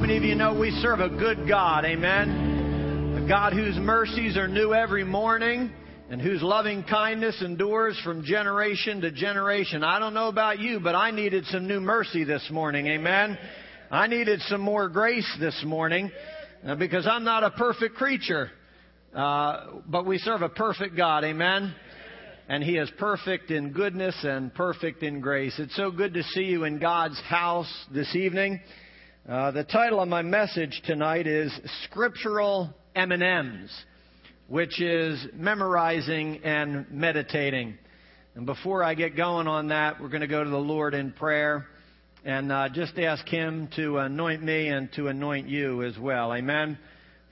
many of you know we serve a good God? Amen. A God whose mercies are new every morning and whose loving kindness endures from generation to generation. I don't know about you, but I needed some new mercy this morning. Amen. I needed some more grace this morning uh, because I'm not a perfect creature. Uh, but we serve a perfect God. Amen. And He is perfect in goodness and perfect in grace. It's so good to see you in God's house this evening. Uh, the title of my message tonight is Scriptural M&Ms, which is memorizing and meditating. And before I get going on that, we're going to go to the Lord in prayer and uh, just ask Him to anoint me and to anoint you as well. Amen.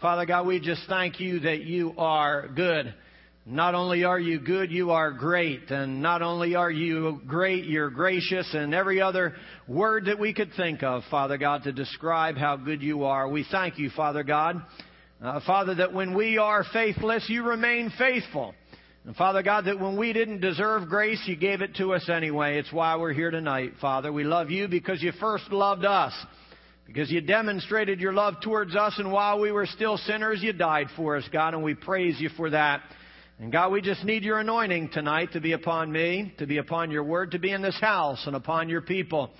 Father God, we just thank you that you are good. Not only are you good, you are great. And not only are you great, you're gracious. And every other word that we could think of, Father God, to describe how good you are. We thank you, Father God. Uh, Father, that when we are faithless, you remain faithful. And Father God, that when we didn't deserve grace, you gave it to us anyway. It's why we're here tonight, Father. We love you because you first loved us. Because you demonstrated your love towards us, and while we were still sinners, you died for us, God, and we praise you for that. And God, we just need your anointing tonight to be upon me, to be upon your word, to be in this house and upon your people.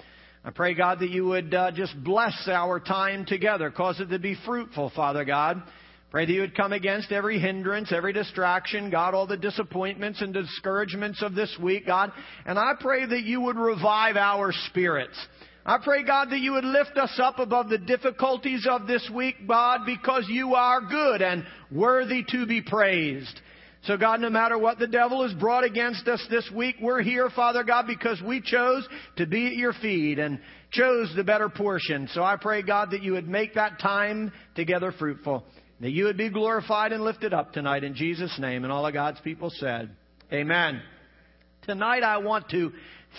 I pray, God, that you would uh, just bless our time together, cause it to be fruitful, Father God. Pray that you would come against every hindrance, every distraction, God, all the disappointments and discouragements of this week, God. And I pray that you would revive our spirits. I pray, God, that you would lift us up above the difficulties of this week, God, because you are good and worthy to be praised. So, God, no matter what the devil has brought against us this week, we're here, Father God, because we chose to be at your feet and chose the better portion. So I pray, God, that you would make that time together fruitful, that you would be glorified and lifted up tonight in Jesus' name. And all of God's people said, Amen. Tonight I want to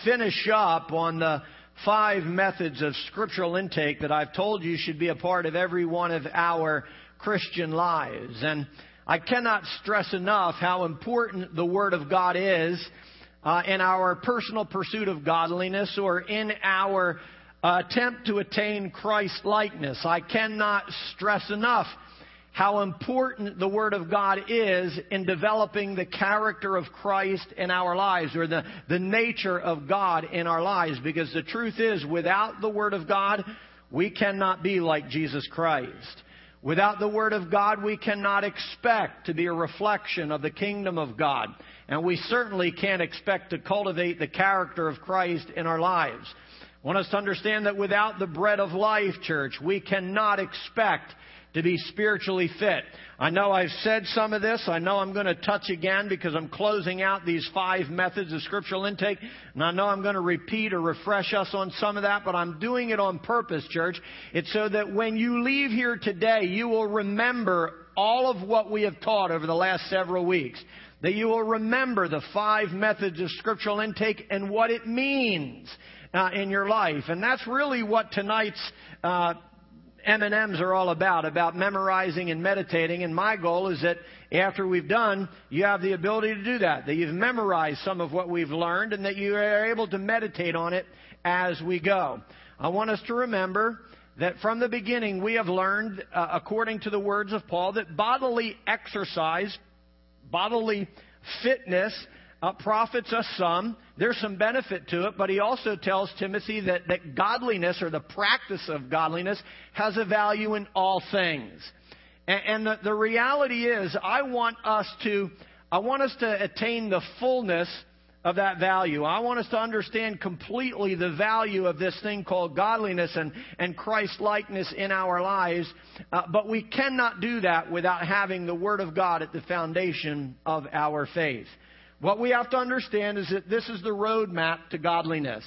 finish up on the five methods of scriptural intake that I've told you should be a part of every one of our Christian lives. And I cannot stress enough how important the Word of God is uh, in our personal pursuit of godliness or in our uh, attempt to attain Christ likeness. I cannot stress enough how important the Word of God is in developing the character of Christ in our lives or the, the nature of God in our lives. Because the truth is, without the Word of God, we cannot be like Jesus Christ. Without the Word of God, we cannot expect to be a reflection of the kingdom of God. And we certainly can't expect to cultivate the character of Christ in our lives. I want us to understand that without the bread of life, church, we cannot expect to be spiritually fit. I know I've said some of this. I know I'm going to touch again because I'm closing out these five methods of scriptural intake. And I know I'm going to repeat or refresh us on some of that, but I'm doing it on purpose, church. It's so that when you leave here today, you will remember all of what we have taught over the last several weeks. That you will remember the five methods of scriptural intake and what it means uh, in your life. And that's really what tonight's uh, M&Ms are all about, about memorizing and meditating. And my goal is that after we've done, you have the ability to do that, that you've memorized some of what we've learned and that you are able to meditate on it as we go. I want us to remember that from the beginning we have learned, uh, according to the words of Paul, that bodily exercise, bodily fitness, uh, profits us some. There's some benefit to it, but he also tells Timothy that, that godliness or the practice of godliness has a value in all things. And, and the, the reality is, I want us to, I want us to attain the fullness of that value. I want us to understand completely the value of this thing called godliness and, and Christ likeness in our lives. Uh, but we cannot do that without having the Word of God at the foundation of our faith. What we have to understand is that this is the roadmap to godliness.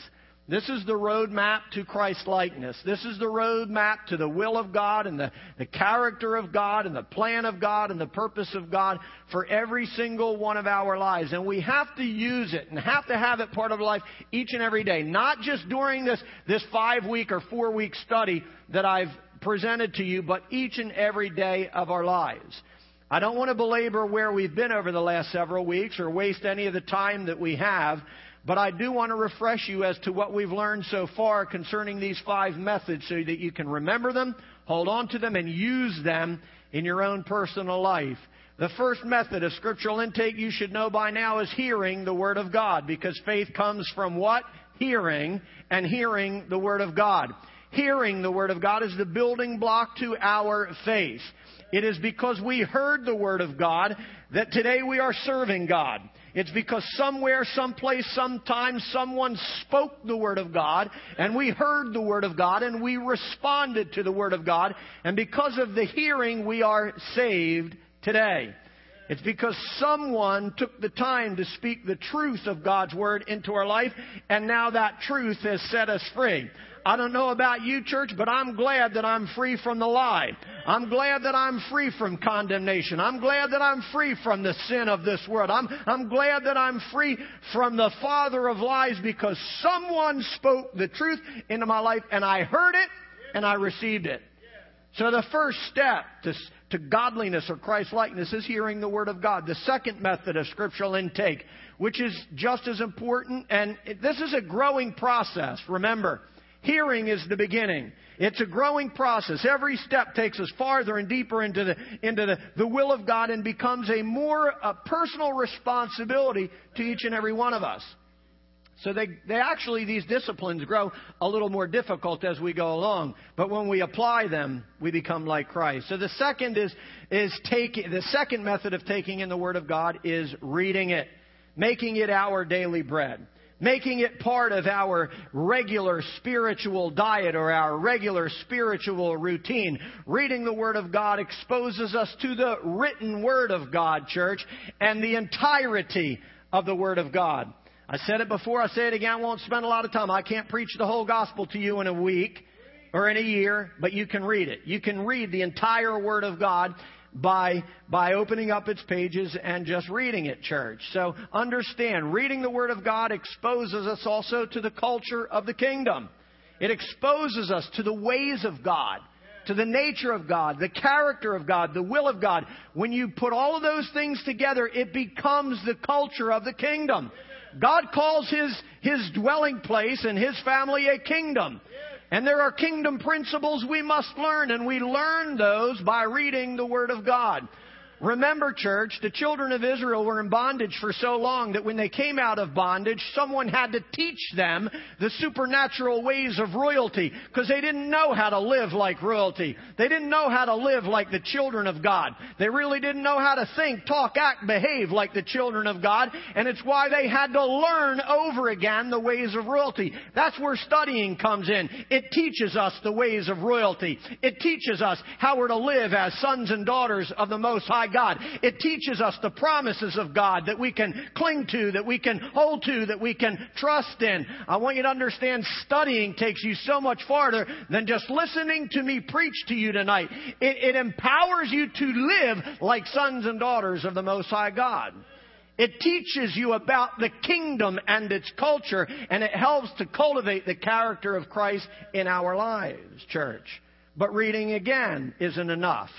This is the roadmap to Christ likeness. This is the roadmap to the will of God and the, the character of God and the plan of God and the purpose of God for every single one of our lives. And we have to use it and have to have it part of life each and every day. Not just during this, this five week or four week study that I've presented to you, but each and every day of our lives. I don't want to belabor where we've been over the last several weeks or waste any of the time that we have, But I do want to refresh you as to what we've learned so far concerning these five methods so that you can remember them, hold on to them, and use them in your own personal life. The first method of scriptural intake you should know by now is hearing the Word of God because faith comes from what? Hearing, and hearing the Word of God. Hearing the Word of God is the building block to our faith. It is because we heard the Word of God that today we are serving God. It's because somewhere, someplace, sometime, someone spoke the Word of God, and we heard the Word of God, and we responded to the Word of God, and because of the hearing, we are saved today. It's because someone took the time to speak the truth of God's Word into our life, and now that truth has set us free. I don't know about you, church, but I'm glad that I'm free from the lie. I'm glad that I'm free from condemnation. I'm glad that I'm free from the sin of this world. I'm, I'm glad that I'm free from the father of lies because someone spoke the truth into my life and I heard it and I received it. So the first step to, to godliness or Christ likeness is hearing the Word of God. The second method of scriptural intake, which is just as important, and this is a growing process. Remember, hearing is the beginning. It's a growing process. Every step takes us farther and deeper into the, into the, the will of God and becomes a more a personal responsibility to each and every one of us. So they, they actually, these disciplines grow a little more difficult as we go along. But when we apply them, we become like Christ. So the second is, is taking, the second method of taking in the Word of God is reading it, making it our daily bread. Making it part of our regular spiritual diet or our regular spiritual routine. Reading the Word of God exposes us to the written Word of God, church, and the entirety of the Word of God. I said it before, I say it again, I won't spend a lot of time. I can't preach the whole gospel to you in a week or in a year, but you can read it. You can read the entire Word of God by, by opening up its pages and just reading it, church. So understand, reading the Word of God exposes us also to the culture of the kingdom. It exposes us to the ways of God to the nature of God, the character of God, the will of God. When you put all of those things together, it becomes the culture of the kingdom. God calls his, his dwelling place and his family a kingdom. And there are kingdom principles we must learn, and we learn those by reading the Word of God. Remember, church, the children of Israel were in bondage for so long that when they came out of bondage, someone had to teach them the supernatural ways of royalty because they didn't know how to live like royalty. They didn't know how to live like the children of God. They really didn't know how to think, talk, act, behave like the children of God, and it's why they had to learn over again the ways of royalty. That's where studying comes in. It teaches us the ways of royalty. It teaches us how we're to live as sons and daughters of the Most High God. It teaches us the promises of God that we can cling to, that we can hold to, that we can trust in. I want you to understand studying takes you so much farther than just listening to me preach to you tonight. It, it empowers you to live like sons and daughters of the Most High God. It teaches you about the kingdom and its culture, and it helps to cultivate the character of Christ in our lives, church. But reading again isn't enough.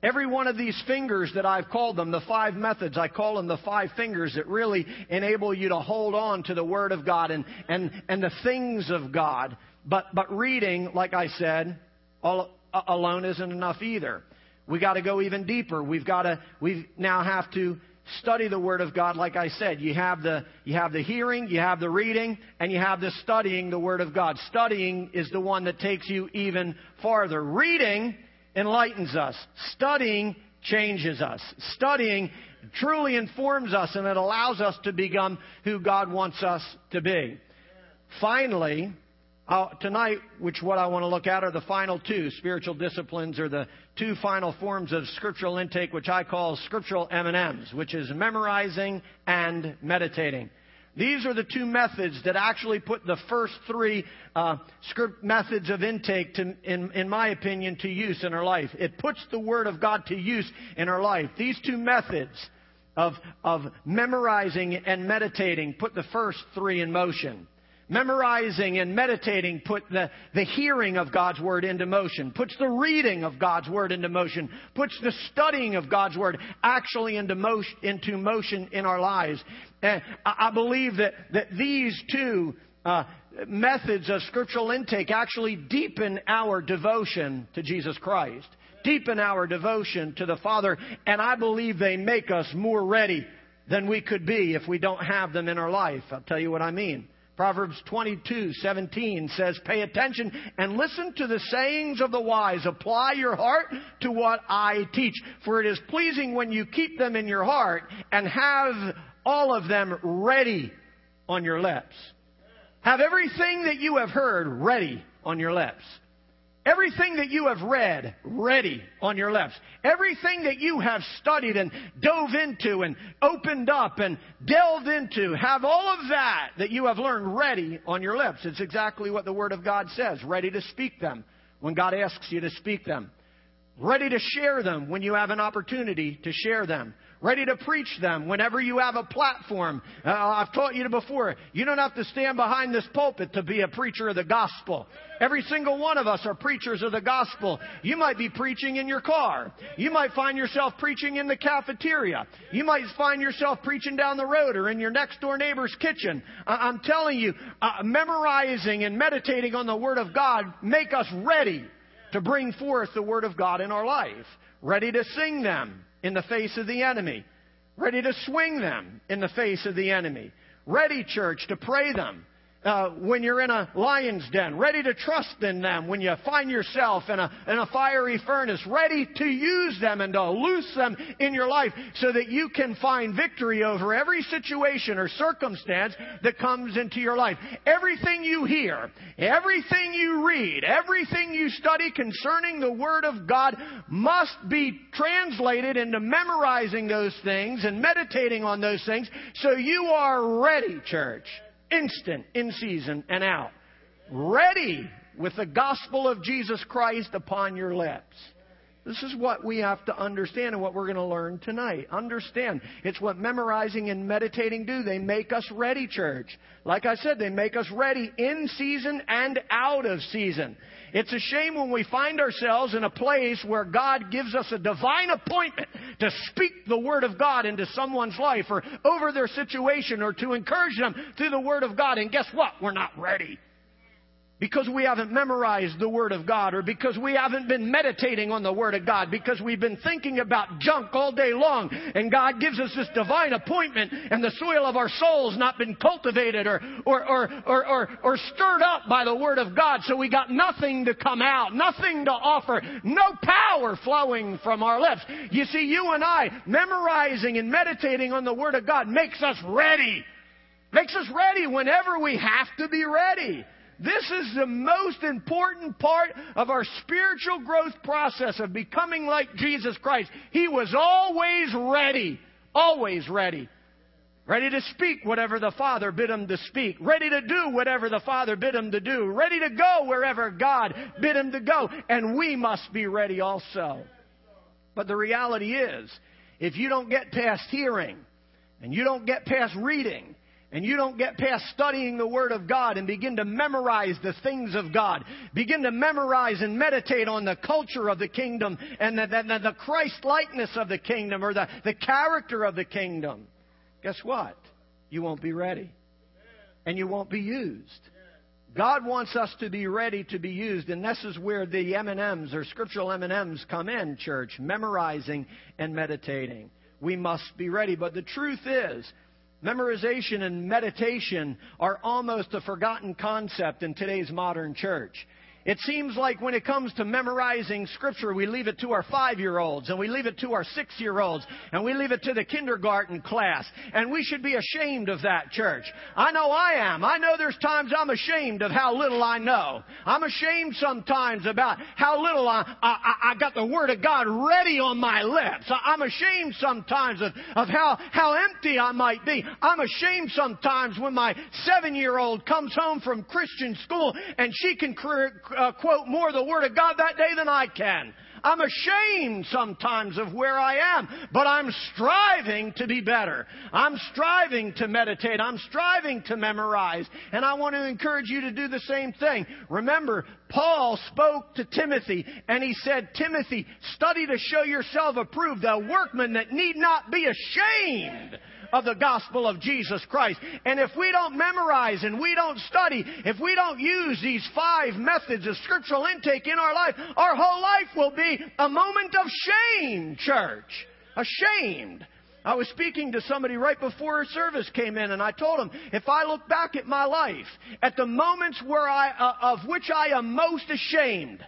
Every one of these fingers that I've called them, the five methods, I call them the five fingers that really enable you to hold on to the Word of God and, and, and the things of God. But, but reading, like I said, all, alone isn't enough either. We got to go even deeper. We've got to, we now have to study the Word of God, like I said. You have the, you have the hearing, you have the reading, and you have the studying the Word of God. Studying is the one that takes you even farther. Reading enlightens us. Studying changes us. Studying truly informs us and it allows us to become who God wants us to be. Finally, uh, tonight, which what I want to look at are the final two spiritual disciplines, or the two final forms of scriptural intake, which I call scriptural M&Ms, which is memorizing and meditating. These are the two methods that actually put the first three uh, script methods of intake, to, in, in my opinion, to use in our life. It puts the Word of God to use in our life. These two methods of, of memorizing and meditating put the first three in motion. Memorizing and meditating put the, the hearing of God's Word into motion, puts the reading of God's Word into motion, puts the studying of God's Word actually into motion, into motion in our lives. And I believe that, that these two uh, methods of scriptural intake actually deepen our devotion to Jesus Christ, deepen our devotion to the Father, and I believe they make us more ready than we could be if we don't have them in our life. I'll tell you what I mean. Proverbs 22:17 says, "Pay attention and listen to the sayings of the wise. Apply your heart to what I teach, for it is pleasing when you keep them in your heart and have all of them ready on your lips." Have everything that you have heard ready on your lips. Everything that you have read, ready on your lips. Everything that you have studied and dove into and opened up and delved into, have all of that that you have learned ready on your lips. It's exactly what the Word of God says. Ready to speak them when God asks you to speak them. Ready to share them when you have an opportunity to share them ready to preach them whenever you have a platform. Uh, I've taught you before, you don't have to stand behind this pulpit to be a preacher of the gospel. Every single one of us are preachers of the gospel. You might be preaching in your car. You might find yourself preaching in the cafeteria. You might find yourself preaching down the road or in your next door neighbor's kitchen. I'm telling you, uh, memorizing and meditating on the Word of God make us ready to bring forth the Word of God in our life. Ready to sing them in the face of the enemy, ready to swing them in the face of the enemy, ready, church, to pray them uh, when you're in a lion's den, ready to trust in them when you find yourself in a, in a fiery furnace, ready to use them and to loose them in your life so that you can find victory over every situation or circumstance that comes into your life. Everything you hear, everything you read, everything you study concerning the Word of God must be translated into memorizing those things and meditating on those things so you are ready, church instant, in season, and out. Ready with the gospel of Jesus Christ upon your lips. This is what we have to understand and what we're going to learn tonight. Understand. It's what memorizing and meditating do. They make us ready, church. Like I said, they make us ready in season and out of season. It's a shame when we find ourselves in a place where God gives us a divine appointment to speak the Word of God into someone's life or over their situation or to encourage them through the Word of God. And guess what? We're not ready because we haven't memorized the Word of God or because we haven't been meditating on the Word of God, because we've been thinking about junk all day long, and God gives us this divine appointment, and the soil of our soul's not been cultivated or, or, or, or, or, stirred up by the Word of God, so we got nothing to come out, nothing to offer, no power flowing from our lips. You see, you and I, memorizing and meditating on the Word of God makes us ready. Makes us ready whenever we have to be ready. This is the most important part of our spiritual growth process of becoming like Jesus Christ. He was always ready. Always ready. Ready to speak whatever the Father bid him to speak. Ready to do whatever the Father bid him to do. Ready to go wherever God bid him to go. And we must be ready also. But the reality is, if you don't get past hearing, and you don't get past reading, and you don't get past studying the Word of God and begin to memorize the things of God, begin to memorize and meditate on the culture of the kingdom and the, the, the Christ likeness of the kingdom or the, the character of the kingdom, guess what? You won't be ready. And you won't be used. God wants us to be ready to be used, and this is where the M&Ms or scriptural M&Ms come in, church, memorizing and meditating. We must be ready. But the truth is, Memorization and meditation are almost a forgotten concept in today's modern church. It seems like when it comes to memorizing Scripture, we leave it to our five year olds, and we leave it to our six year olds, and we leave it to the kindergarten class. And we should be ashamed of that, church. I know I am. I know there's times I'm ashamed of how little I know. I'm ashamed sometimes about how little I, I, I got the Word of God ready on my lips. I'm ashamed sometimes of, of how, how empty I might be. I'm ashamed sometimes when my seven year old comes home from Christian school and she can uh, quote more the Word of God that day than I can. I'm ashamed sometimes of where I am, but I'm striving to be better. I'm striving to meditate. I'm striving to memorize. And I want to encourage you to do the same thing. Remember, Paul spoke to Timothy and he said, Timothy, study to show yourself approved, a workman that need not be ashamed of the gospel of Jesus Christ. And if we don't memorize and we don't study, if we don't use these five methods of scriptural intake in our life, our whole life will be a moment of shame, church. Ashamed. I was speaking to somebody right before service came in, and I told him, if I look back at my life, at the moments where I, uh, of which I am most ashamed,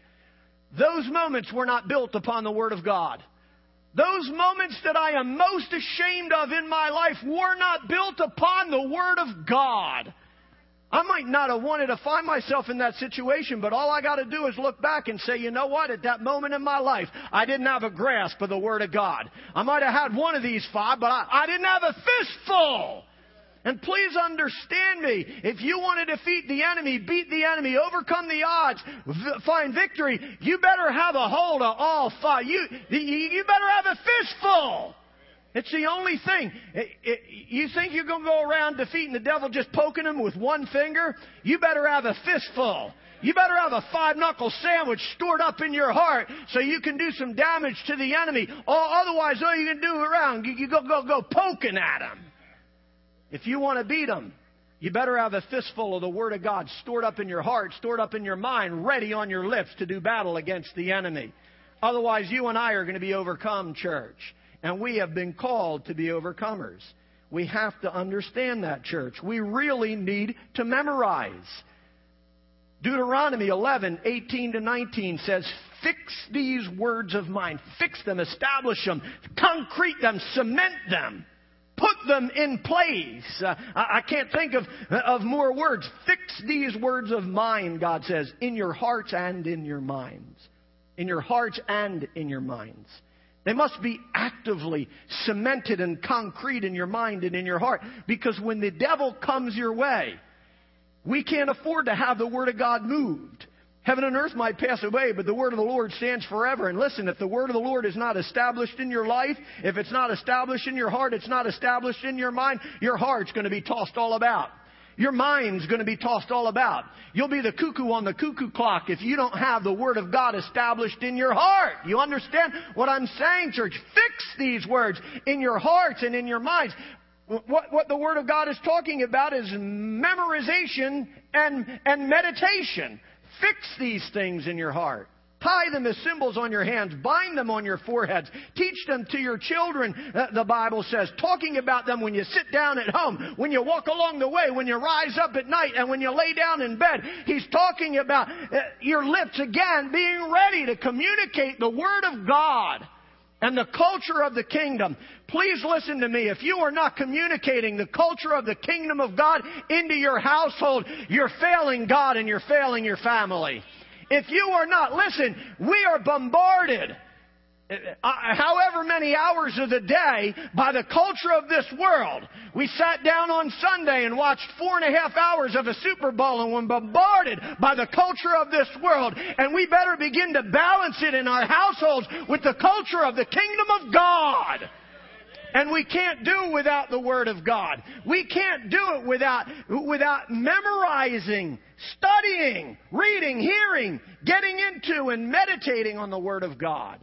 those moments were not built upon the Word of God. Those moments that I am most ashamed of in my life were not built upon the Word of God. I might not have wanted to find myself in that situation, but all I got to do is look back and say, you know what? At that moment in my life, I didn't have a grasp of the Word of God. I might have had one of these five, but I, I didn't have a fistful. And please understand me. If you want to defeat the enemy, beat the enemy, overcome the odds, v- find victory, you better have a hold of all five. You, you better have a fistful. It's the only thing. It, it, you think you're going to go around defeating the devil just poking him with one finger? You better have a fistful. You better have a five knuckle sandwich stored up in your heart so you can do some damage to the enemy. Otherwise, all you can do around, you, you go, go, go poking at him. If you want to beat them, you better have a fistful of the Word of God stored up in your heart, stored up in your mind, ready on your lips to do battle against the enemy. Otherwise, you and I are going to be overcome, church. And we have been called to be overcomers. We have to understand that, church. We really need to memorize. Deuteronomy 11, 18 to 19 says, Fix these words of mine. Fix them, establish them, concrete them, cement them. Put them in place. Uh, I, can't think of, of more words. Fix these words of mine, God says, in your hearts and in your minds. In your hearts and in your minds. They must be actively cemented and concrete in your mind and in your heart. Because when the devil comes your way, we can't afford to have the Word of God moved. Heaven and earth might pass away, but the word of the Lord stands forever. And listen, if the word of the Lord is not established in your life, if it's not established in your heart, it's not established in your mind, your heart's going to be tossed all about. Your mind's going to be tossed all about. You'll be the cuckoo on the cuckoo clock if you don't have the Word of God established in your heart. You understand what I'm saying, church? Fix these words in your hearts and in your minds. What, what the Word of God is talking about is memorization and, and meditation. Fix these things in your heart. Tie them as symbols on your hands. Bind them on your foreheads. Teach them to your children, uh, the Bible says. Talking about them when you sit down at home, when you walk along the way, when you rise up at night, and when you lay down in bed. He's talking about uh, your lips again being ready to communicate the Word of God and the culture of the kingdom. Please listen to me. If you are not communicating the culture of the kingdom of God into your household, you're failing God and you're failing your family. If you are not, listen, we are bombarded Uh, however many hours of the day by the culture of this world. We sat down on Sunday and watched four and a half hours of a Super Bowl and were bombarded by the culture of this world. And we better begin to balance it in our households with the culture of the kingdom of God. And we can't do without the Word of God. We can't do it without, without memorizing, studying, reading, hearing, getting into and meditating on the Word of God.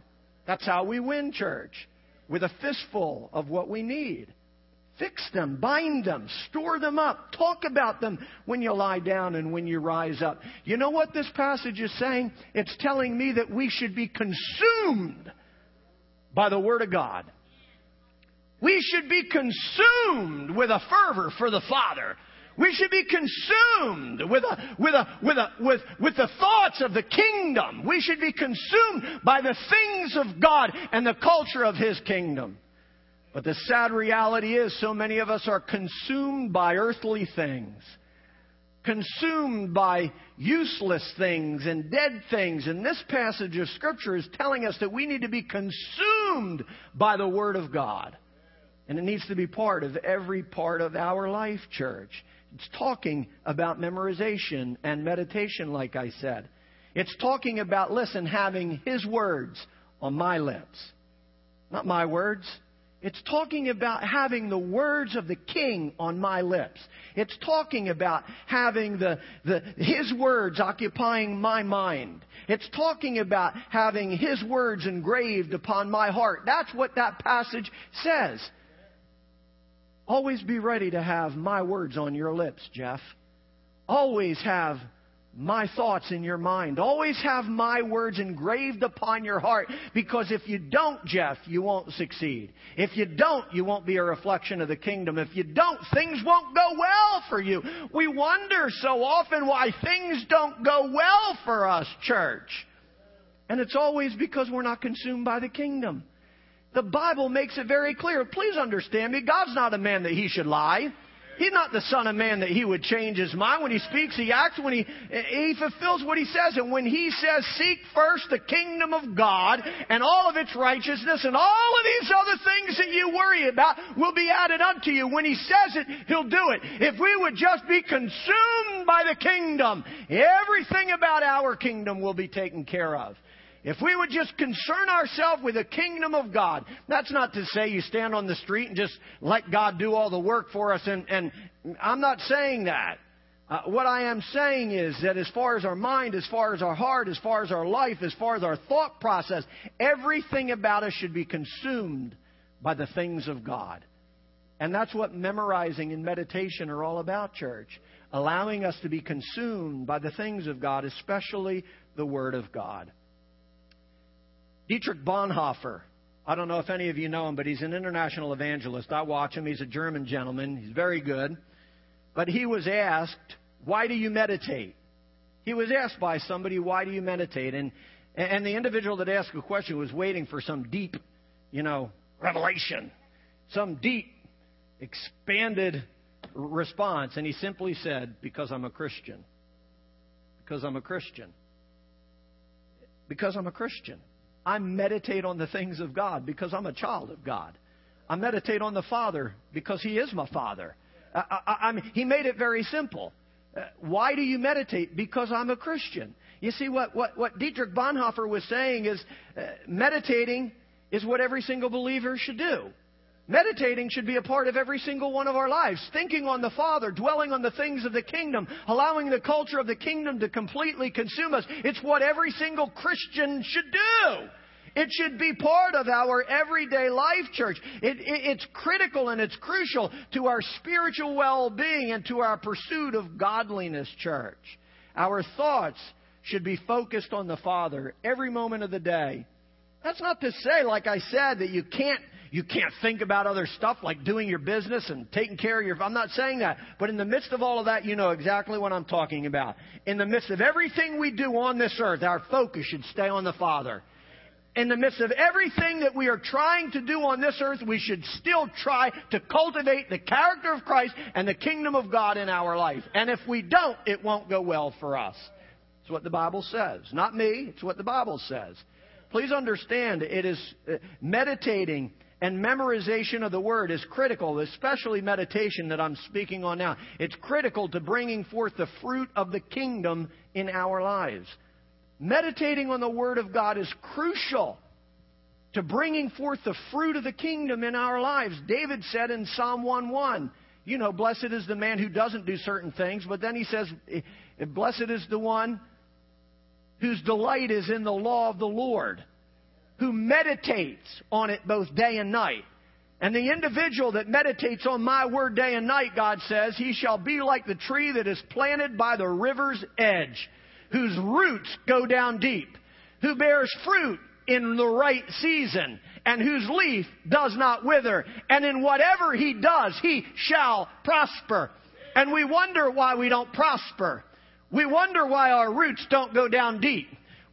That's how we win, church. With a fistful of what we need. Fix them, bind them, store them up, talk about them when you lie down and when you rise up. You know what this passage is saying? It's telling me that we should be consumed by the Word of God. We should be consumed with a fervor for the Father. We should be consumed with, a, with, a, with, a, with, with the thoughts of the kingdom. We should be consumed by the things of God and the culture of His kingdom. But the sad reality is, so many of us are consumed by earthly things, consumed by useless things and dead things. And this passage of Scripture is telling us that we need to be consumed by the Word of God. And it needs to be part of every part of our life, church. It's talking about memorization and meditation, like I said. It's talking about, listen, having His words on my lips. Not my words. It's talking about having the words of the king on my lips. It's talking about having the, the, his words occupying my mind. It's talking about having his words engraved upon my heart. That's what that passage says. Always be ready to have my words on your lips, Jeff. Always have my thoughts in your mind. Always have my words engraved upon your heart because if you don't, Jeff, you won't succeed. If you don't, you won't be a reflection of the kingdom. If you don't, things won't go well for you. We wonder so often why things don't go well for us, church. And it's always because we're not consumed by the kingdom. The Bible makes it very clear. Please understand me. God's not a man that he should lie. He's not the son of man that he would change his mind. When he speaks, he acts. When he, he fulfills what he says. And when he says, seek first the kingdom of God and all of its righteousness and all of these other things that you worry about will be added unto you. When he says it, he'll do it. If we would just be consumed by the kingdom, everything about our kingdom will be taken care of. If we would just concern ourselves with the kingdom of God, that's not to say you stand on the street and just let God do all the work for us. And, and I'm not saying that. Uh, what I am saying is that as far as our mind, as far as our heart, as far as our life, as far as our thought process, everything about us should be consumed by the things of God. And that's what memorizing and meditation are all about, church. Allowing us to be consumed by the things of God, especially the Word of God. Dietrich Bonhoeffer. I don't know if any of you know him, but he's an international evangelist. I watch him. He's a German gentleman. He's very good. But he was asked, Why do you meditate? He was asked by somebody, Why do you meditate? And, and the individual that asked the question was waiting for some deep, you know, revelation, some deep, expanded response. And he simply said, Because I'm a Christian. Because I'm a Christian. Because I'm a Christian. I meditate on the things of God because I'm a child of God. I meditate on the Father because He is my Father. I, I, he made it very simple. Uh, why do you meditate? Because I'm a Christian. You see, what, what, what Dietrich Bonhoeffer was saying is uh, meditating is what every single believer should do. Meditating should be a part of every single one of our lives. Thinking on the Father, dwelling on the things of the kingdom, allowing the culture of the kingdom to completely consume us. It's what every single Christian should do. It should be part of our everyday life, church. It, it, it's critical and it's crucial to our spiritual well being and to our pursuit of godliness, church. Our thoughts should be focused on the Father every moment of the day. That's not to say, like I said, that you can't you can't think about other stuff like doing your business and taking care of your. I'm not saying that. But in the midst of all of that, you know exactly what I'm talking about. In the midst of everything we do on this earth, our focus should stay on the Father. In the midst of everything that we are trying to do on this earth, we should still try to cultivate the character of Christ and the kingdom of God in our life. And if we don't, it won't go well for us. It's what the Bible says. Not me, it's what the Bible says. Please understand, it is uh, meditating and memorization of the Word is critical, especially meditation that I'm speaking on now. It's critical to bringing forth the fruit of the kingdom in our lives. Meditating on the Word of God is crucial to bringing forth the fruit of the kingdom in our lives. David said in Psalm 1:1, you know, blessed is the man who doesn't do certain things, but then he says, blessed is the one whose delight is in the law of the Lord who meditates on it both day and night. And the individual that meditates on my word day and night, God says, he shall be like the tree that is planted by the river's edge, whose roots go down deep, who bears fruit in the right season, and whose leaf does not wither. And in whatever he does, he shall prosper. And we wonder why we don't prosper. We wonder why our roots don't go down deep.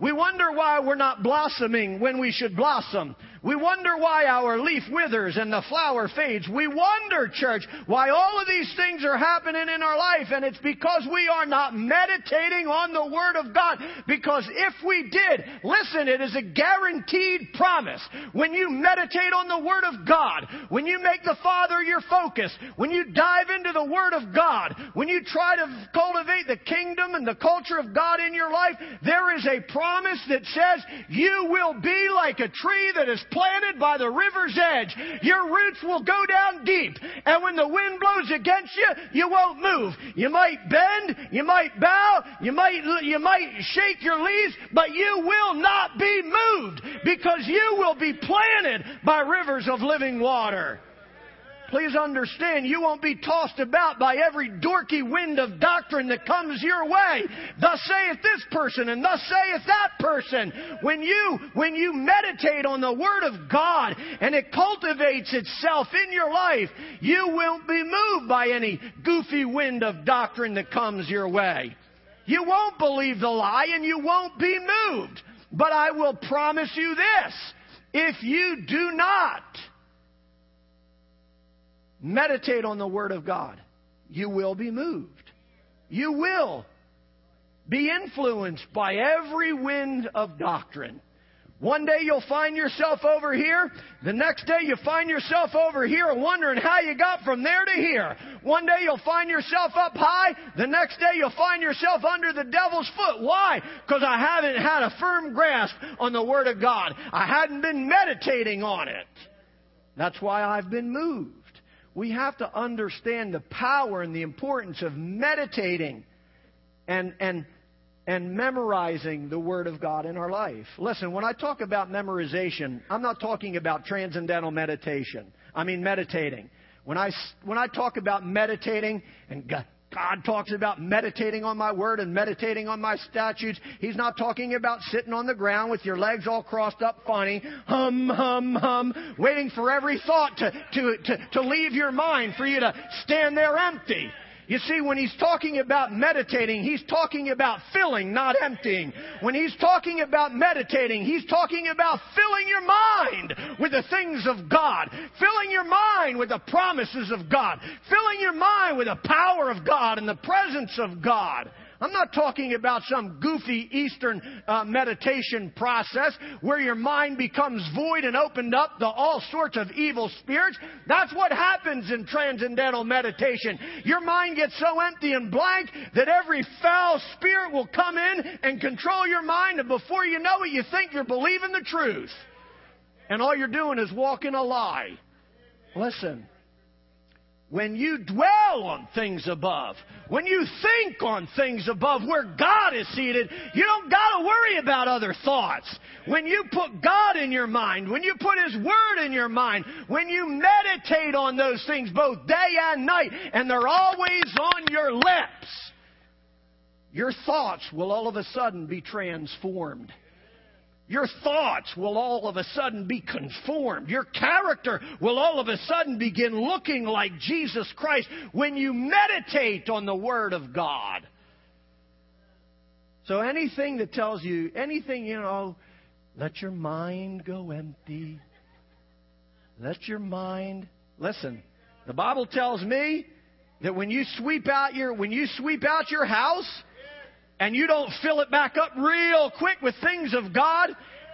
We wonder why we're not blossoming when we should blossom. We wonder why our leaf withers and the flower fades. We wonder, church, why all of these things are happening in our life. And it's because we are not meditating on the Word of God. Because if we did, listen, it is a guaranteed promise. When you meditate on the Word of God, when you make the Father your focus, when you dive into the Word of God, when you try to cultivate the kingdom and the culture of God in your life, there is a promise that says you will be like a tree that is planted by the river's edge. Your roots will go down deep. And when the wind blows against you, you won't move. You might bend, you might bow, you might, you might shake your leaves, but you will not be moved because you will be planted by rivers of living water. Please understand, you won't be tossed about by every dorky wind of doctrine that comes your way. Thus saith this person, and thus saith that person. When you, when you meditate on the Word of God and it cultivates itself in your life, you won't be moved by any goofy wind of doctrine that comes your way. You won't believe the lie and you won't be moved. But I will promise you this. If you do not, meditate on the Word of God, you will be moved. You will be influenced by every wind of doctrine. One day you'll find yourself over here. The next day you find yourself over here wondering how you got from there to here. One day you'll find yourself up high. The next day you'll find yourself under the devil's foot. Why? Because I haven't had a firm grasp on the Word of God. I hadn't been meditating on it. That's why I've been moved we have to understand the power and the importance of meditating and, and, and memorizing the Word of God in our life. Listen, when I talk about memorization, I'm not talking about transcendental meditation. I mean meditating. When I, when I talk about meditating and God talks about meditating on my word and meditating on my statutes. He's not talking about sitting on the ground with your legs all crossed up funny, hum, hum, hum, waiting for every thought to, to, to, to leave your mind for you to stand there empty. You see, when he's talking about meditating, he's talking about filling, not emptying. When he's talking about meditating, he's talking about filling your mind with the things of God, filling your mind with the promises of God, filling your mind with the power of God and the presence of God. I'm not talking about some goofy Eastern uh, meditation process where your mind becomes void and opened up to all sorts of evil spirits. That's what happens in transcendental meditation. Your mind gets so empty and blank that every foul spirit will come in and control your mind, and before you know it, you think you're believing the truth. And all you're doing is walking a lie. Listen, when you dwell on things above, when you think on things above where God is seated, you don't got to worry about other thoughts. When you put God in your mind, when you put His Word in your mind, when you meditate on those things both day and night, and they're always on your lips, your thoughts will all of a sudden be transformed. Your thoughts will all of a sudden be conformed. Your character will all of a sudden begin looking like Jesus Christ when you meditate on the Word of God. So anything that tells you, anything, you know, let your mind go empty. Let your mind, listen, the Bible tells me that when you sweep out your, when you sweep out your house, and you don't fill it back up real quick with things of God,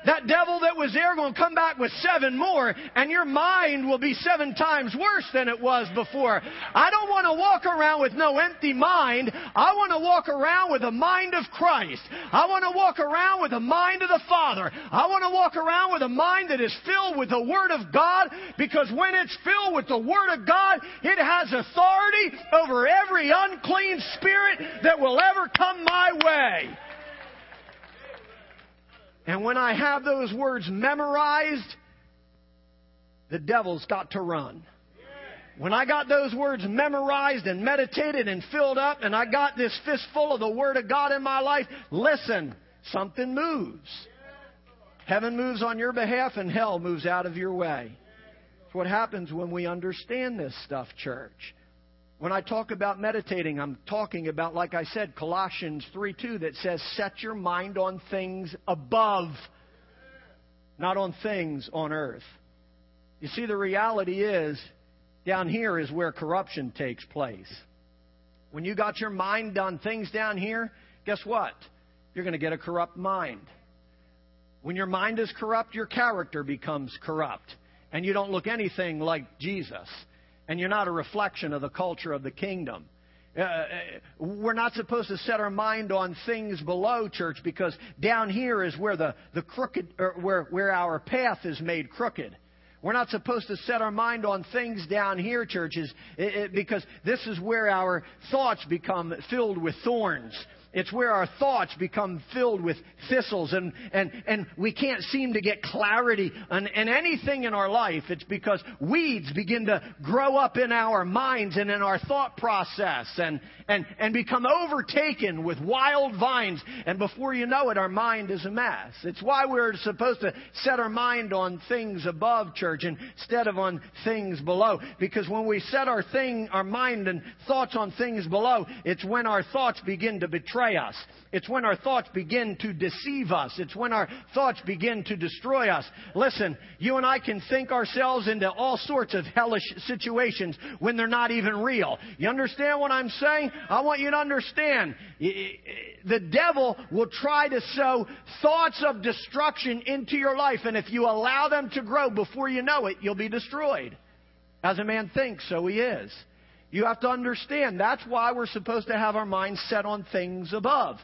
that devil that was there going to come back with seven more, and your mind will be seven times worse than it was before. I don't want to walk around with no empty mind. I want to walk around with the mind of Christ. I want to walk around with the mind of the Father. I want to walk around with a mind that is filled with the Word of God, because when it's filled with the Word of God, it has authority over every unclean spirit that will ever come my way. And when I have those words memorized, the devil's got to run. When I got those words memorized and meditated and filled up, and I got this fistful of the Word of God in my life, listen, something moves. Heaven moves on your behalf, and hell moves out of your way. It's what happens when we understand this stuff, church. When I talk about meditating, I'm talking about, like I said, Colossians 3 2 that says, set your mind on things above not on things on earth. You see, the reality is, down here is where corruption takes place. When you got your mind on things down here, guess what? You're going to get a corrupt mind. When your mind is corrupt, your character becomes corrupt. And you don't look anything like Jesus. And you're not a reflection of the culture of the kingdom. Uh, we're not supposed to set our mind on things below church because down here is where the, the crooked where, where our path is made crooked. We're not supposed to set our mind on things down here, churches, it, it, because this is where our thoughts become filled with thorns. It's where our thoughts become filled with thistles and, and, and we can't seem to get clarity on, on anything in our life. It's because weeds begin to grow up in our minds and in our thought process and, and, and become overtaken with wild vines. And before you know it, our mind is a mess. It's why we're supposed to set our mind on things above church instead of on things below. Because when we set our thing, our mind and thoughts on things below, it's when our thoughts begin to betray betray us. It's when our thoughts begin to deceive us. It's when our thoughts begin to destroy us. Listen, you and I can think ourselves into all sorts of hellish situations when they're not even real. You understand what I'm saying? I want you to understand. The devil will try to sow thoughts of destruction into your life, and if you allow them to grow before you know it, you'll be destroyed. As a man thinks, so he is. You have to understand that's why we're supposed to have our minds set on things above.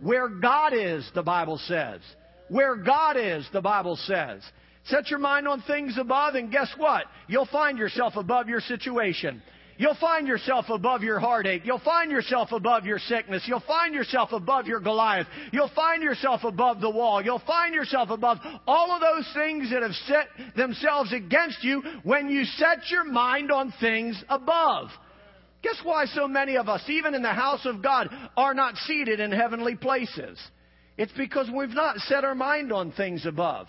Where God is, the Bible says. Where God is, the Bible says. Set your mind on things above, and guess what? You'll find yourself above your situation. You'll find yourself above your heartache. You'll find yourself above your sickness. You'll find yourself above your Goliath. You'll find yourself above the wall. You'll find yourself above all of those things that have set themselves against you when you set your mind on things above. Guess why so many of us, even in the house of God, are not seated in heavenly places? It's because we've not set our mind on things above.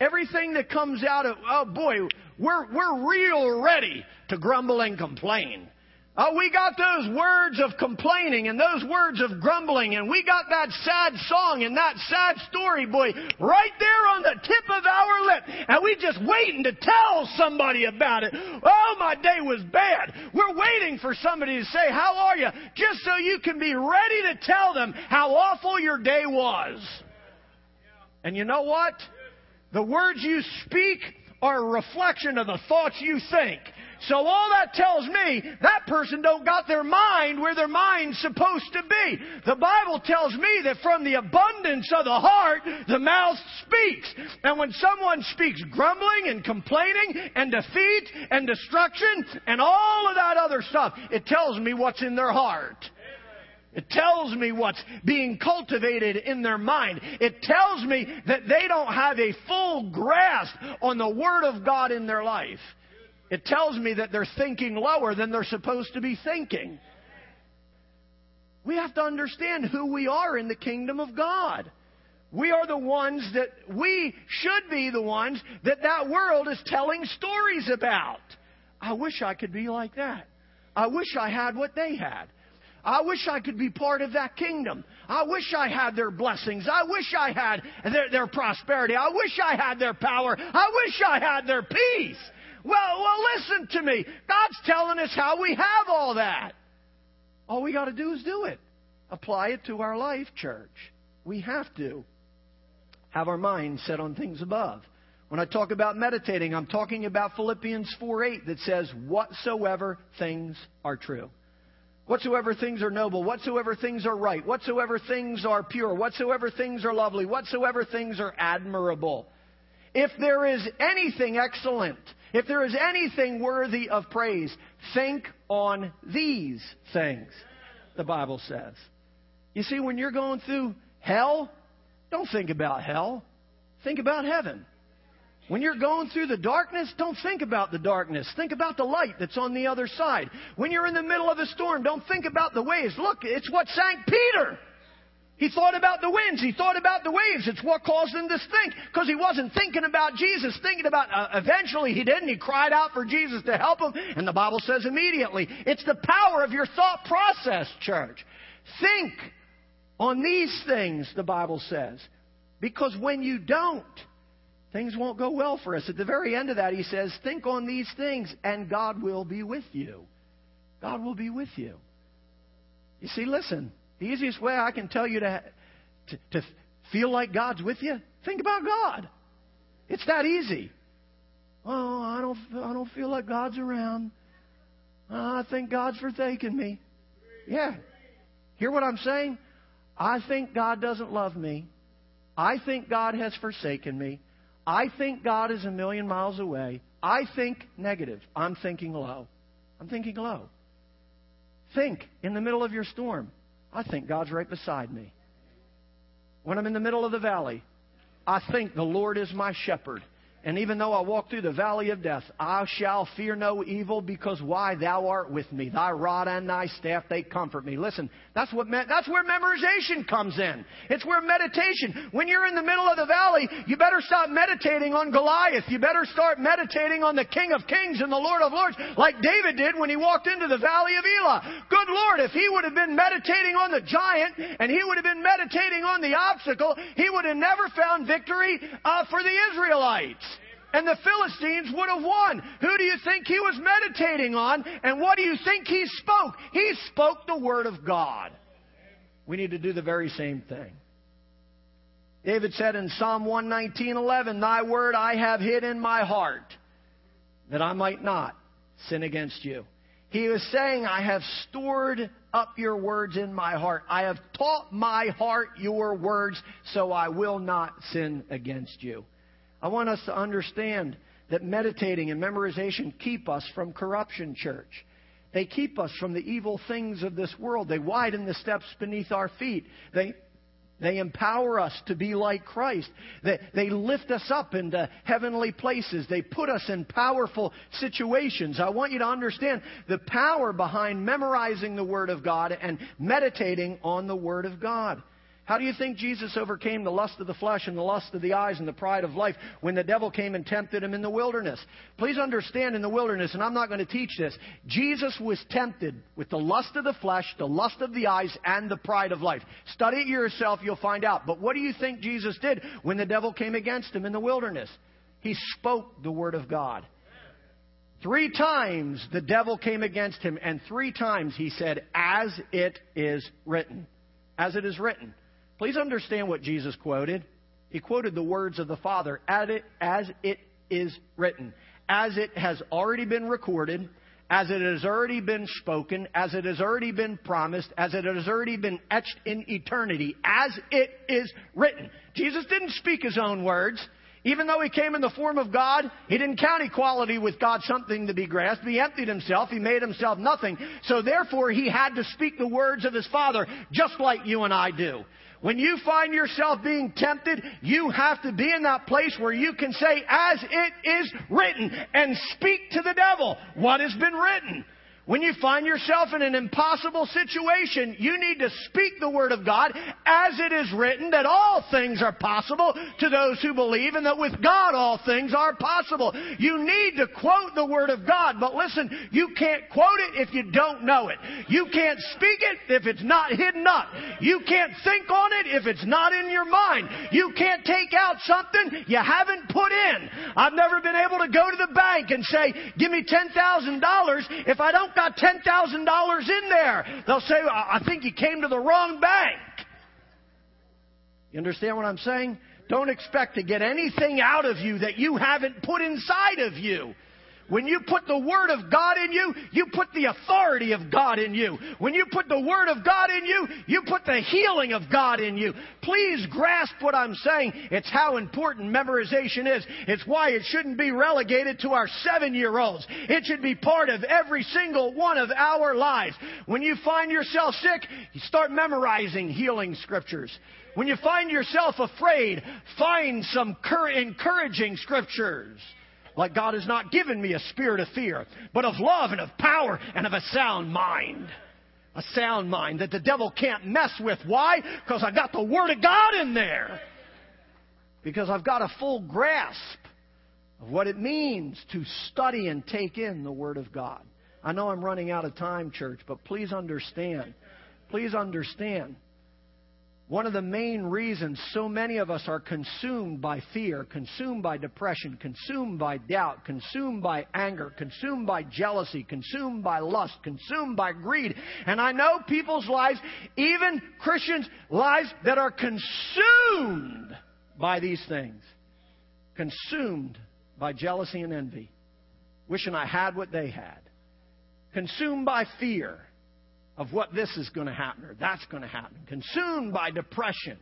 Everything that comes out of, oh boy, we're, we're real ready to grumble and complain. Oh, we got those words of complaining and those words of grumbling, and we got that sad song and that sad story, boy, right there on the tip of our lip, and we just waiting to tell somebody about it. Oh, my day was bad. We're waiting for somebody to say, How are you? Just so you can be ready to tell them how awful your day was. And you know what? The words you speak are a reflection of the thoughts you think. So all that tells me that person don't got their mind where their mind's supposed to be. The Bible tells me that from the abundance of the heart, the mouth speaks. And when someone speaks grumbling and complaining and defeat and destruction and all of that other stuff, it tells me what's in their heart. It tells me what's being cultivated in their mind. It tells me that they don't have a full grasp on the Word of God in their life. It tells me that they're thinking lower than they're supposed to be thinking. We have to understand who we are in the kingdom of God. We are the ones that we should be the ones that that world is telling stories about. I wish I could be like that. I wish I had what they had. I wish I could be part of that kingdom. I wish I had their blessings. I wish I had their, their prosperity. I wish I had their power. I wish I had their peace. Well, well, listen to me. God's telling us how we have all that. All we got to do is do it. Apply it to our life, church. We have to have our mind set on things above. When I talk about meditating, I'm talking about Philippians 4 8 that says, Whatsoever things are true. Whatsoever things are noble, whatsoever things are right, whatsoever things are pure, whatsoever things are lovely, whatsoever things are admirable. If there is anything excellent, if there is anything worthy of praise, think on these things, the Bible says. You see, when you're going through hell, don't think about hell. Think about heaven. When you're going through the darkness, don't think about the darkness. Think about the light that's on the other side. When you're in the middle of a storm, don't think about the waves. Look, it's what sank Peter. He thought about the winds. He thought about the waves. It's what caused him to think because he wasn't thinking about Jesus, thinking about, uh, eventually he didn't. he cried out for Jesus to help him. And the Bible says immediately, it's the power of your thought process, church. Think on these things, the Bible says. Because when you don't, things won't go well for us. At the very end of that, he says, Think on these things, and God will be with you. God will be with you. You see, listen, the easiest way I can tell you to, to, to feel like God's with you, think about God. It's that easy. Oh, I don't, I don't feel like God's around. Oh, I think God's forsaken me. Yeah. Hear what I'm saying? I think God doesn't love me. I think God has forsaken me. I think God is a million miles away. I think negative. I'm thinking low. I'm thinking low. Think in the middle of your storm. I think God's right beside me. When I'm in the middle of the valley, I think the Lord is my shepherd and even though I walk through the valley of death, I shall fear no evil because why? Thou art with me. Thy rod and thy staff, they comfort me. Listen, that's what, me- that's where memorization comes in. It's where meditation. When you're in the middle of the valley, you better stop meditating on Goliath. You better start meditating on the King of Kings and the Lord of Lords, like David did when he walked into the valley of Elah. Good Lord, if he would have been meditating on the giant and he would have been meditating on the obstacle, he would have never found victory uh, for the Israelites and the Philistines would have won. Who do you think he was meditating on? And what do you think he spoke? He spoke the Word of God. We need to do the very same thing. David said in Psalm 119:11, "Thy word I have hid in my heart, that I might not sin against you." He was saying, "I have stored up your words in my heart. I have taught my heart your words, so I will not sin against you." I want us to understand that meditating and memorization keep us from corruption, church. They keep us from the evil things of this world. They widen the steps beneath our feet. They, they empower us to be like Christ. They, they lift us up into heavenly places. They put us in powerful situations. I want you to understand the power behind memorizing the Word of God and meditating on the Word of God. How do you think Jesus overcame the lust of the flesh and the lust of the eyes and the pride of life when the devil came and tempted him in the wilderness? Please understand in the wilderness, and I'm not going to teach this, Jesus was tempted with the lust of the flesh, the lust of the eyes, and the pride of life. Study it yourself, you'll find out. But what do you think Jesus did when the devil came against him in the wilderness? He spoke the word of God. Three times the devil came against him, and three times he said, As it is written. As it is written. Please understand what Jesus quoted. He quoted the words of the Father as it, as it is written, as it has already been recorded, as it has already been spoken, as it has already been promised, as it has already been etched in eternity, as it is written. Jesus didn't speak his own words. Even though he came in the form of God, he didn't count equality with God something to be grasped. He emptied himself. He made himself nothing. So therefore, he had to speak the words of his Father, just like you and I do. When you find yourself being tempted, you have to be in that place where you can say, as it is written, and speak to the devil what has been written. When you find yourself in an impossible situation, you need to speak the Word of God as it is written that all things are possible to those who believe and that with God all things are possible. You need to quote the Word of God, but listen, you can't quote it if you don't know it. You can't speak it if it's not hidden up. You can't think on it if it's not in your mind. You can't take out something you haven't put in. I've never been able to go to the bank and say, give me $10,000 if I don't got $10,000 in there. They'll say, I think you came to the wrong bank. You understand what I'm saying? Don't expect to get anything out of you that you haven't put inside of you. When you put the Word of God in you, you put the authority of God in you. When you put the Word of God in you, you put the healing of God in you. Please grasp what I'm saying. It's how important memorization is. It's why it shouldn't be relegated to our seven year olds. It should be part of every single one of our lives. When you find yourself sick, you start memorizing healing scriptures. When you find yourself afraid, find some encouraging scriptures. Like God has not given me a spirit of fear, but of love and of power and of a sound mind. A sound mind that the devil can't mess with. Why? Because I got the Word of God in there. Because I've got a full grasp of what it means to study and take in the Word of God. I know I'm running out of time, church, but please understand. Please understand. One of the main reasons so many of us are consumed by fear, consumed by depression, consumed by doubt, consumed by anger, consumed by jealousy, consumed by lust, consumed by greed. And I know people's lives, even Christians' lives that are consumed by these things. Consumed by jealousy and envy. Wishing I had what they had. Consumed by fear of what this is going to happen or that's going to happen. Consumed by depression.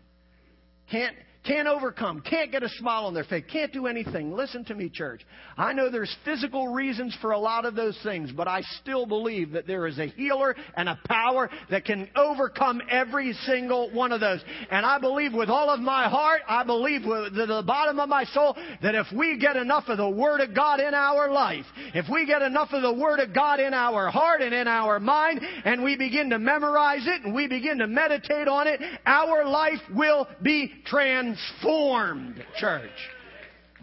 Can't, can't overcome, can't get a smile on their face, can't do anything. Listen to me, church. I know there's physical reasons for a lot of those things, but I still believe that there is a healer and a power that can overcome every single one of those. And I believe with all of my heart, I believe with the bottom of my soul, that if we get enough of the Word of God in our life, if we get enough of the Word of God in our heart and in our mind, and we begin to memorize it and we begin to meditate on it, our life will be transformed transformed, church.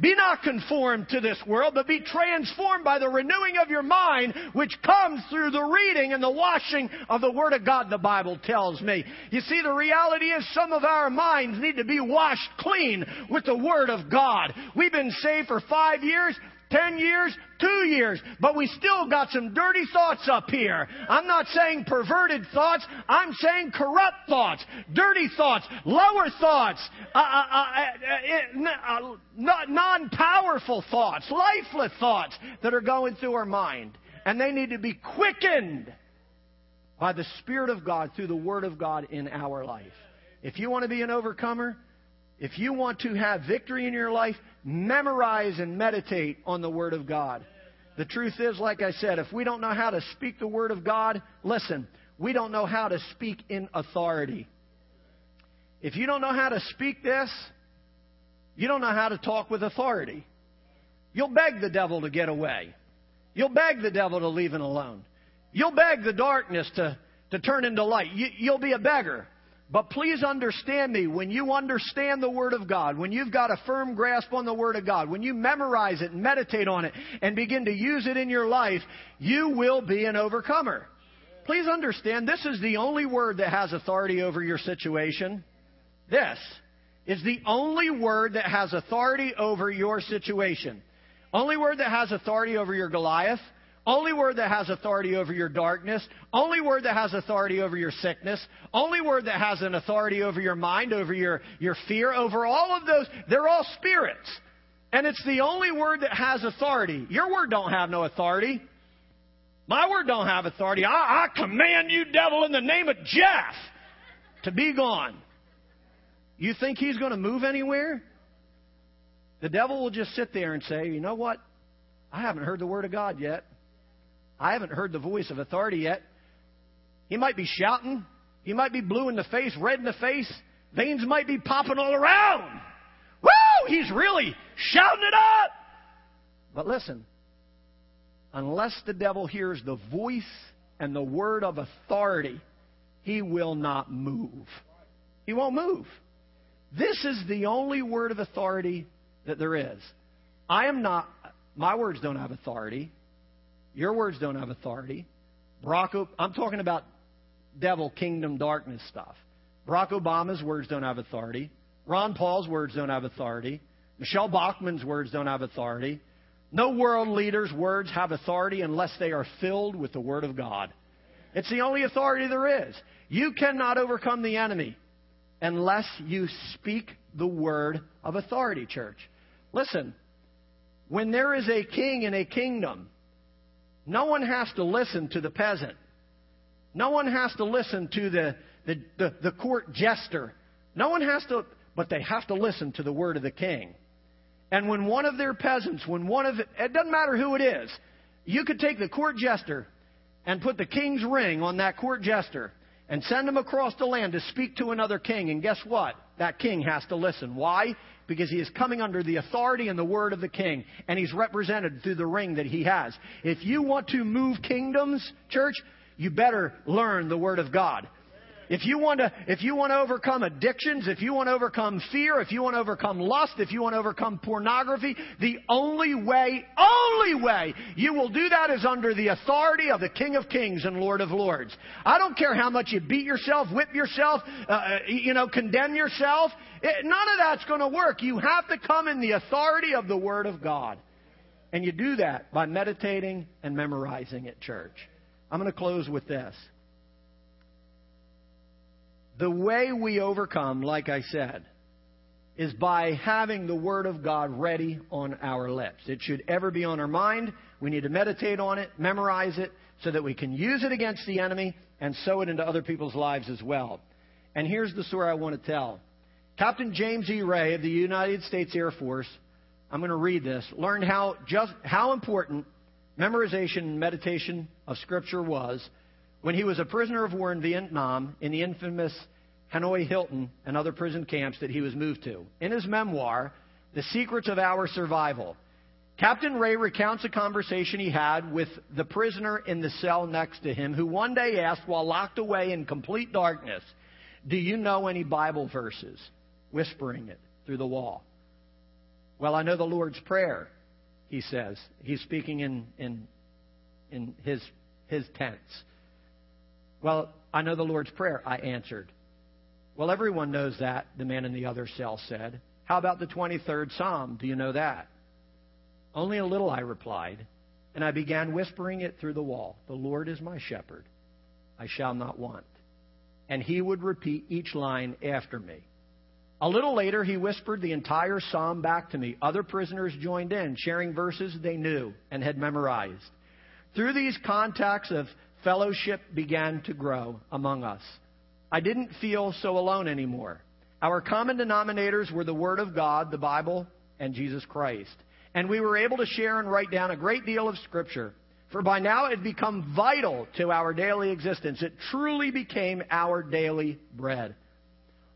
Be not conformed to this world, but be transformed by the renewing of your mind, which comes through the reading and the washing of the Word of God, the Bible tells me. You see, the reality is some of our minds need to be washed clean with the Word of God. We've been saved for five years. 10 years, 2 years, but we still got some dirty thoughts up here. I'm not saying perverted thoughts, I'm saying corrupt thoughts, dirty thoughts, lower thoughts, uh, uh, uh, uh non powerful thoughts, lifeless thoughts that are going through our mind. And they need to be quickened by the Spirit of God through the Word of God in our life. If you want to be an overcomer, if you want to have victory in your life, memorize and meditate on the Word of God. The truth is, like I said, if we don't know how to speak the Word of God, listen, we don't know how to speak in authority. If you don't know how to speak this, you don't know how to talk with authority. You'll beg the devil to get away. You'll beg the devil to leave it alone. You'll beg the darkness to, to turn into light. You, you'll be a beggar. But please understand me, when you understand the Word of God, when you've got a firm grasp on the Word of God, when you memorize it and meditate on it and begin to use it in your life, you will be an overcomer. Please understand, this is the only word that has authority over your situation. This is the only word that has authority over your situation. Only word that has authority over your Goliath only word that has authority over your darkness. Only word that has authority over your sickness. Only word that has an authority over your mind, over your, your fear, over all of those. They're all spirits. And it's the only word that has authority. Your word don't have no authority. My word don't have authority. I, I command you, devil, in the name of Jeff, to be gone. You think he's going to move anywhere? The devil will just sit there and say, you know what? I haven't heard the word of God yet. I haven't heard the voice of authority yet. He might be shouting. He might be blue in the face, red in the face. Veins might be popping all around. Woo! He's really shouting it up. But listen, unless the devil hears the voice and the word of authority, he will not move. He won't move. This is the only word of authority that there is. I am not, my words don't have authority. Your words don't have authority. Barack, I'm talking about devil, kingdom, darkness stuff. Barack Obama's words don't have authority. Ron Paul's words don't have authority. Michele Bachmann's words don't have authority. No world leader's words have authority unless they are filled with the Word of God. It's the only authority there is. You cannot overcome the enemy unless you speak the word of authority, church. Listen, when there is a king in a kingdom, no one has to listen to the peasant. No one has to listen to the, the, the, the court jester. No one has to, but they have to listen to the word of the king. And when one of their peasants, when one of, it doesn't matter who it is, you could take the court jester and put the king's ring on that court jester and send him across the land to speak to another king. And guess what? That king has to listen. Why? because he is coming under the authority and the word of the king, and he's represented through the ring that he has. If you want to move kingdoms, church, you better learn the word of God. If you want to, if you want to overcome addictions, if you want to overcome fear, if you want to overcome lust, if you want to overcome pornography, the only way, only way you will do that is under the authority of the King of Kings and Lord of Lords. I don't care how much you beat yourself, whip yourself, uh, uh you know, condemn yourself. It, none of that's going to work. You have to come in the authority of the Word of God. And you do that by meditating and memorizing it, church. I'm going to close with this. The way we overcome, like I said, is by having the Word of God ready on our lips. It should ever be on our mind. We need to meditate on it, memorize it, so that we can use it against the enemy and sow it into other people's lives as well. And here's the story I want to tell. Captain James E. Ray of the United States Air Force, I'm going to read this, learned how, just, how important memorization and meditation of Scripture was when he was a prisoner of war in Vietnam in the infamous Hanoi Hilton and other prison camps that he was moved to. In his memoir, The Secrets of Our Survival, Captain Ray recounts a conversation he had with the prisoner in the cell next to him, who one day asked, while locked away in complete darkness, Do you know any Bible verses? Whispering it through the wall. Well, I know the Lord's Prayer, he says. He's speaking in, in, in his, his tense. Well, I know the Lord's Prayer, I answered. Well, everyone knows that, the man in the other cell said. How about the 23rd Psalm? Do you know that? Only a little, I replied, and I began whispering it through the wall The Lord is my shepherd, I shall not want. And he would repeat each line after me. A little later, he whispered the entire psalm back to me. Other prisoners joined in, sharing verses they knew and had memorized. Through these contacts of fellowship began to grow among us. I didn't feel so alone anymore. Our common denominators were the Word of God, the Bible, and Jesus Christ. And we were able to share and write down a great deal of Scripture. For by now it had become vital to our daily existence. It truly became our daily bread.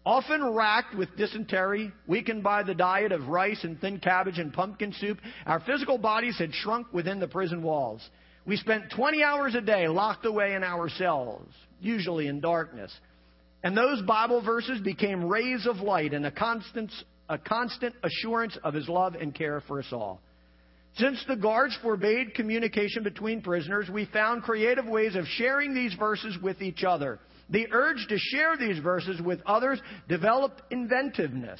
Often racked with dysentery, weakened by the diet of rice and thin cabbage and pumpkin soup, our physical bodies had shrunk within the prison walls. We spent 20 hours a day locked away in our cells, usually in darkness. And those Bible verses became rays of light and a constant, a constant assurance of His love and care for us all. Since the guards forbade communication between prisoners, we found creative ways of sharing these verses with each other. The urge to share these verses with others developed inventiveness.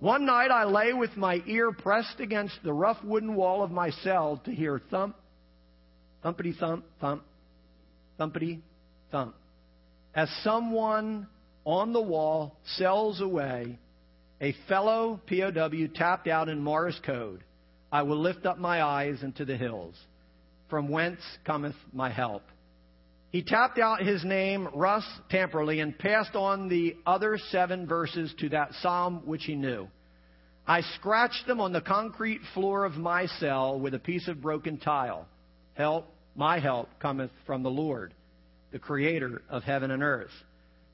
One night I lay with my ear pressed against the rough wooden wall of my cell to hear thump, thumpity thump, thump, thumpity thump. As someone on the wall sells away a fellow POW tapped out in Morse code, I will lift up my eyes into the hills. From whence cometh my help? He tapped out his name, Russ Temperley, and passed on the other seven verses to that psalm which he knew. I scratched them on the concrete floor of my cell with a piece of broken tile. Help, my help, cometh from the Lord, the creator of heaven and earth.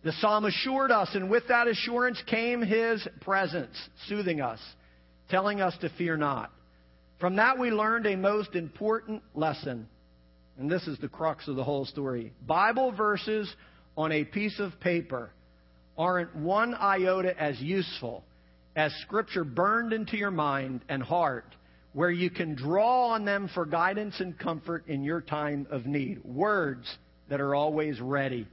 The psalm assured us, and with that assurance came his presence, soothing us, telling us to fear not. From that we learned a most important lesson and this is the crux of the whole story. Bible verses on a piece of paper aren't one iota as useful as Scripture burned into your mind and heart, where you can draw on them for guidance and comfort in your time of need. Words that are always ready.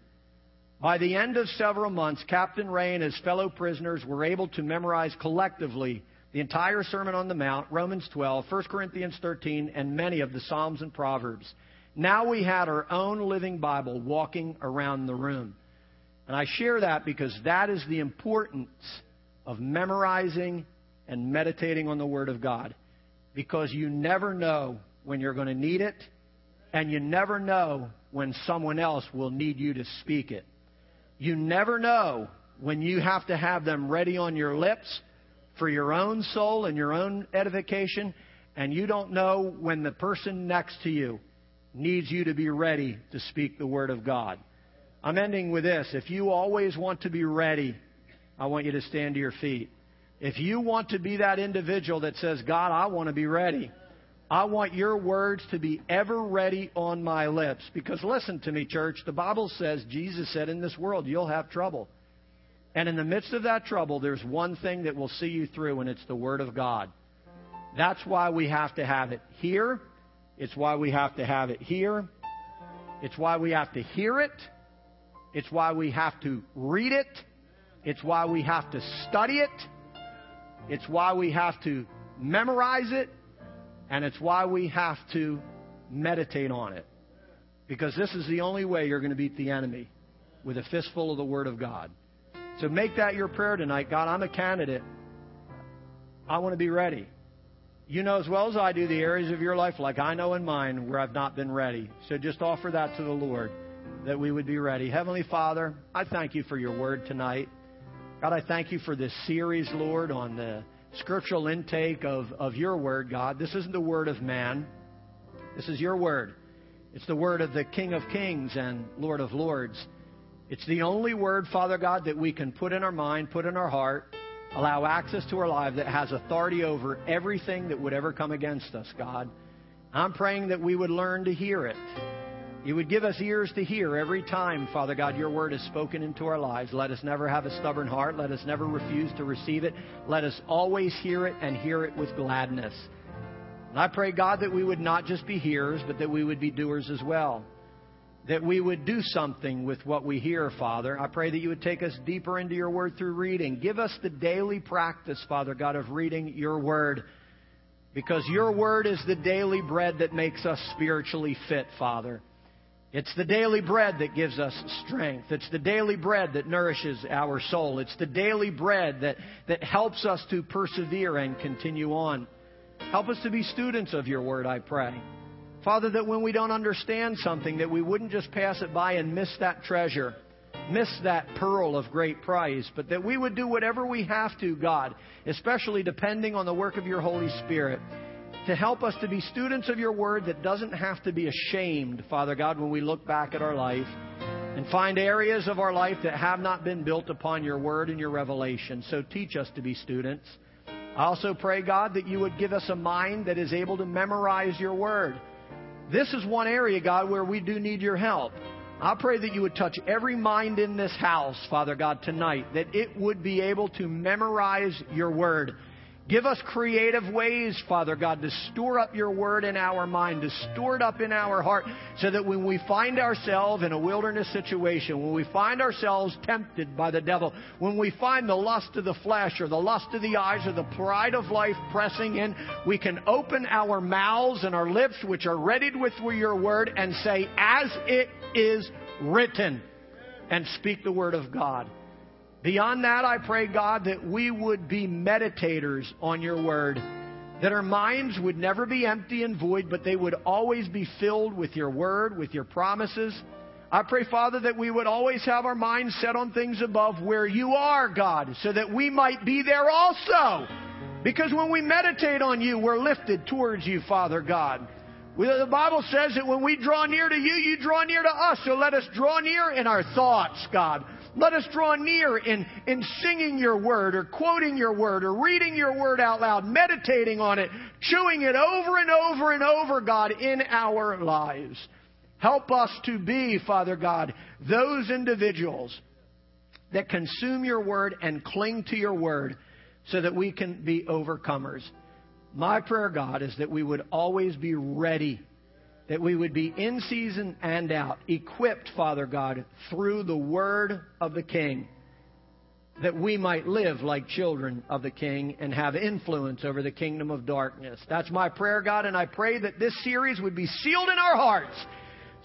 By the end of several months, Captain Ray and his fellow prisoners were able to memorize collectively the entire Sermon on the Mount, Romans 12, 1 Corinthians 13, and many of the Psalms and Proverbs. Now we had our own living Bible walking around the room. And I share that because that is the importance of memorizing and meditating on the Word of God. Because you never know when you're going to need it, and you never know when someone else will need you to speak it. You never know when you have to have them ready on your lips for your own soul and your own edification, and you don't know when the person next to you needs you to be ready to speak the Word of God. I'm ending with this. If you always want to be ready, I want you to stand to your feet. If you want to be that individual that says, God, I want to be ready. I want your words to be ever ready on my lips. Because listen to me, church. The Bible says, Jesus said, in this world you'll have trouble. And in the midst of that trouble, there's one thing that will see you through, and it's the Word of God. That's why we have to have it here. It's why we have to have it here. It's why we have to hear it. It's why we have to read it. It's why we have to study it. It's why we have to memorize it. And it's why we have to meditate on it. Because this is the only way you're going to beat the enemy with a fistful of the Word of God. So make that your prayer tonight. God, I'm a candidate. I want to be ready. You know as well as I do the areas of your life, like I know in mine, where I've not been ready. So just offer that to the Lord that we would be ready. Heavenly Father, I thank you for your word tonight. God, I thank you for this series, Lord, on the scriptural intake of, of your word, God. This isn't the word of man, this is your word. It's the word of the King of Kings and Lord of Lords. It's the only word, Father God, that we can put in our mind, put in our heart, allow access to our life that has authority over everything that would ever come against us, God. I'm praying that we would learn to hear it. You would give us ears to hear every time, Father God, your word is spoken into our lives. Let us never have a stubborn heart. Let us never refuse to receive it. Let us always hear it and hear it with gladness. And I pray, God, that we would not just be hearers, but that we would be doers as well. That we would do something with what we hear, Father. I pray that you would take us deeper into your word through reading. Give us the daily practice, Father God, of reading your word. Because your word is the daily bread that makes us spiritually fit, Father. It's the daily bread that gives us strength. It's the daily bread that nourishes our soul. It's the daily bread that, that helps us to persevere and continue on. Help us to be students of your word, I pray. Father, that when we don't understand something, that we wouldn't just pass it by and miss that treasure, miss that pearl of great price, but that we would do whatever we have to, God, especially depending on the work of your Holy Spirit to help us to be students of your word that doesn't have to be ashamed, Father God, when we look back at our life and find areas of our life that have not been built upon your word and your revelation. So teach us to be students. I also pray, God, that you would give us a mind that is able to memorize your word. This is one area, God, where we do need your help. I pray that you would touch every mind in this house, Father God, tonight, that it would be able to memorize your word. Give us creative ways, Father God, to store up your word in our mind, to store it up in our heart, so that when we find ourselves in a wilderness situation, when we find ourselves tempted by the devil, when we find the lust of the flesh or the lust of the eyes or the pride of life pressing in, we can open our mouths and our lips, which are readied with your word, and say, As it is written, and speak the word of God. Beyond that, I pray, God, that we would be meditators on your word. That our minds would never be empty and void, but they would always be filled with your word, with your promises. I pray, Father, that we would always have our minds set on things above where you are, God, so that we might be there also. Because when we meditate on you, we're lifted towards you, Father God. The Bible says that when we draw near to you, you draw near to us. So let us draw near in our thoughts, God. Let us draw near in, in singing your word or quoting your word or reading your word out loud, meditating on it, chewing it over and over and over, God, in our lives. Help us to be, Father God, those individuals that consume your word and cling to your word so that we can be overcomers. My prayer, God, is that we would always be ready that we would be in season and out, equipped, Father God, through the word of the King, that we might live like children of the King and have influence over the kingdom of darkness. That's my prayer, God, and I pray that this series would be sealed in our hearts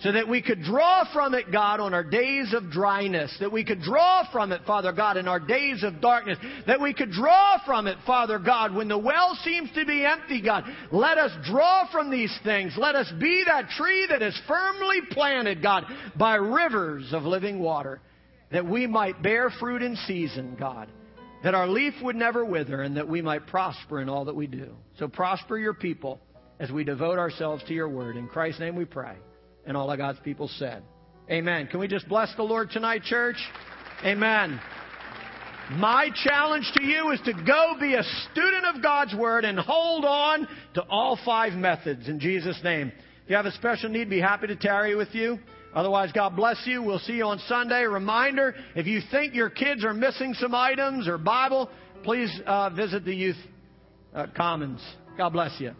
so that we could draw from it, God, on our days of dryness, that we could draw from it, Father God, in our days of darkness, that we could draw from it, Father God, when the well seems to be empty, God. Let us draw from these things. Let us be that tree that is firmly planted, God, by rivers of living water, that we might bear fruit in season, God, that our leaf would never wither, and that we might prosper in all that we do. So prosper your people as we devote ourselves to your word. In Christ's name we pray. And all of God's people said, Amen. Can we just bless the Lord tonight, church? Amen. My challenge to you is to go be a student of God's Word and hold on to all five methods in Jesus' name. If you have a special need, be happy to tarry with you. Otherwise, God bless you. We'll see you on Sunday. Reminder, if you think your kids are missing some items or Bible, please uh, visit the youth uh, commons. God bless you.